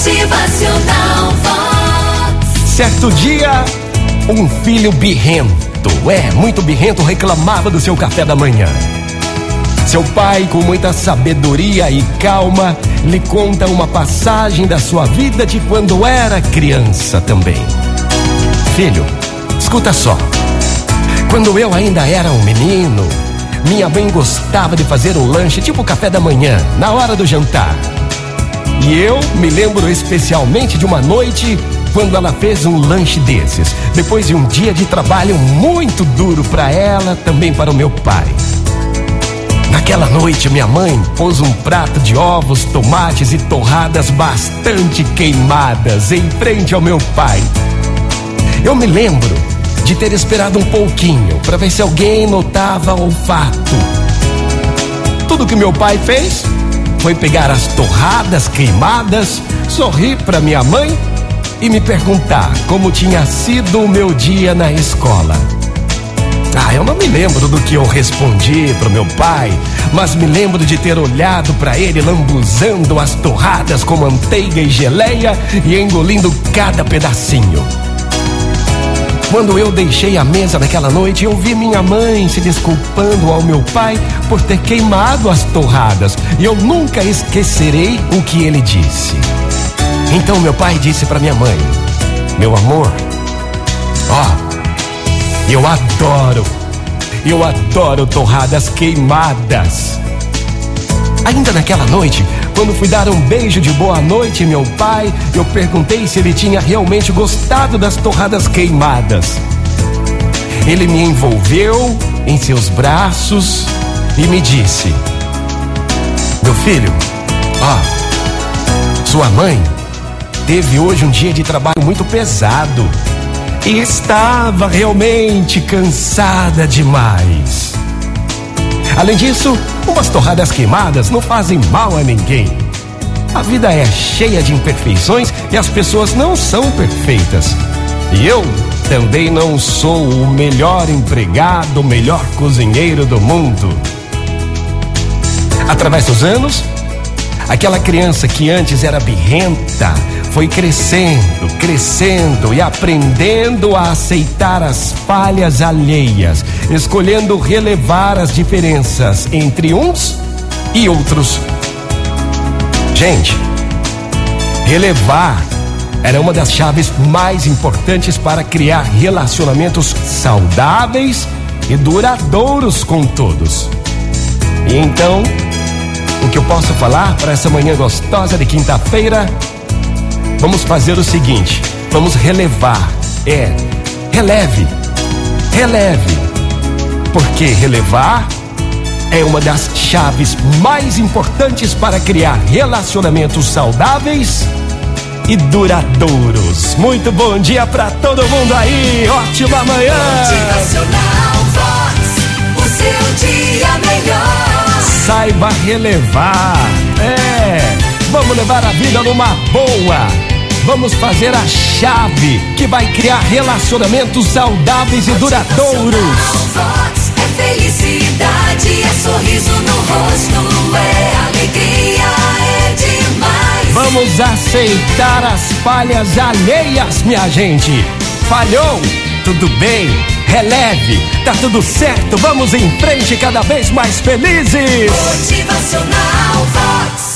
Motivacional Vox. Certo dia, um filho birrento, é, muito birrento, reclamava do seu café da manhã. Seu pai, com muita sabedoria e calma, lhe conta uma passagem da sua vida de quando era criança também. Filho, escuta só. Quando eu ainda era um menino, minha mãe gostava de fazer um lanche tipo café da manhã, na hora do jantar. E eu me lembro especialmente de uma noite quando ela fez um lanche desses, depois de um dia de trabalho muito duro para ela, também para o meu pai. Naquela noite, minha mãe pôs um prato de ovos, tomates e torradas bastante queimadas em frente ao meu pai. Eu me lembro de ter esperado um pouquinho para ver se alguém notava o fato. Tudo que meu pai fez foi pegar as torradas queimadas, sorrir para minha mãe e me perguntar como tinha sido o meu dia na escola. Ah, eu não me lembro do que eu respondi pro meu pai, mas me lembro de ter olhado para ele lambuzando as torradas com manteiga e geleia e engolindo cada pedacinho. Quando eu deixei a mesa naquela noite, eu vi minha mãe se desculpando ao meu pai por ter queimado as torradas. E eu nunca esquecerei o que ele disse. Então meu pai disse para minha mãe: Meu amor, ó, eu adoro, eu adoro torradas queimadas. Ainda naquela noite, quando fui dar um beijo de boa noite meu pai, eu perguntei se ele tinha realmente gostado das torradas queimadas. Ele me envolveu em seus braços e me disse: Meu filho, ó, sua mãe teve hoje um dia de trabalho muito pesado e estava realmente cansada demais. Além disso, umas torradas queimadas não fazem mal a ninguém. A vida é cheia de imperfeições e as pessoas não são perfeitas. E eu também não sou o melhor empregado, o melhor cozinheiro do mundo. Através dos anos, aquela criança que antes era birrenta foi crescendo, crescendo e aprendendo a aceitar as falhas alheias, escolhendo relevar as diferenças entre uns e outros. Gente, relevar era uma das chaves mais importantes para criar relacionamentos saudáveis e duradouros com todos. E então, o que eu posso falar para essa manhã gostosa de quinta-feira? Vamos fazer o seguinte: vamos relevar. É, releve, releve. Porque relevar é uma das chaves mais importantes para criar relacionamentos saudáveis e duradouros. Muito bom dia para todo mundo aí. Ótima manhã. Motivacional Vox. O seu dia melhor. Saiba relevar. É, vamos levar a vida numa boa. Vamos fazer a chave que vai criar relacionamentos saudáveis e duradouros. Sorriso no rosto, é alegria, é demais. Vamos aceitar as falhas alheias, minha gente. Falhou? Tudo bem. Releve. Tá tudo certo. Vamos em frente cada vez mais felizes. Motivacional Vox.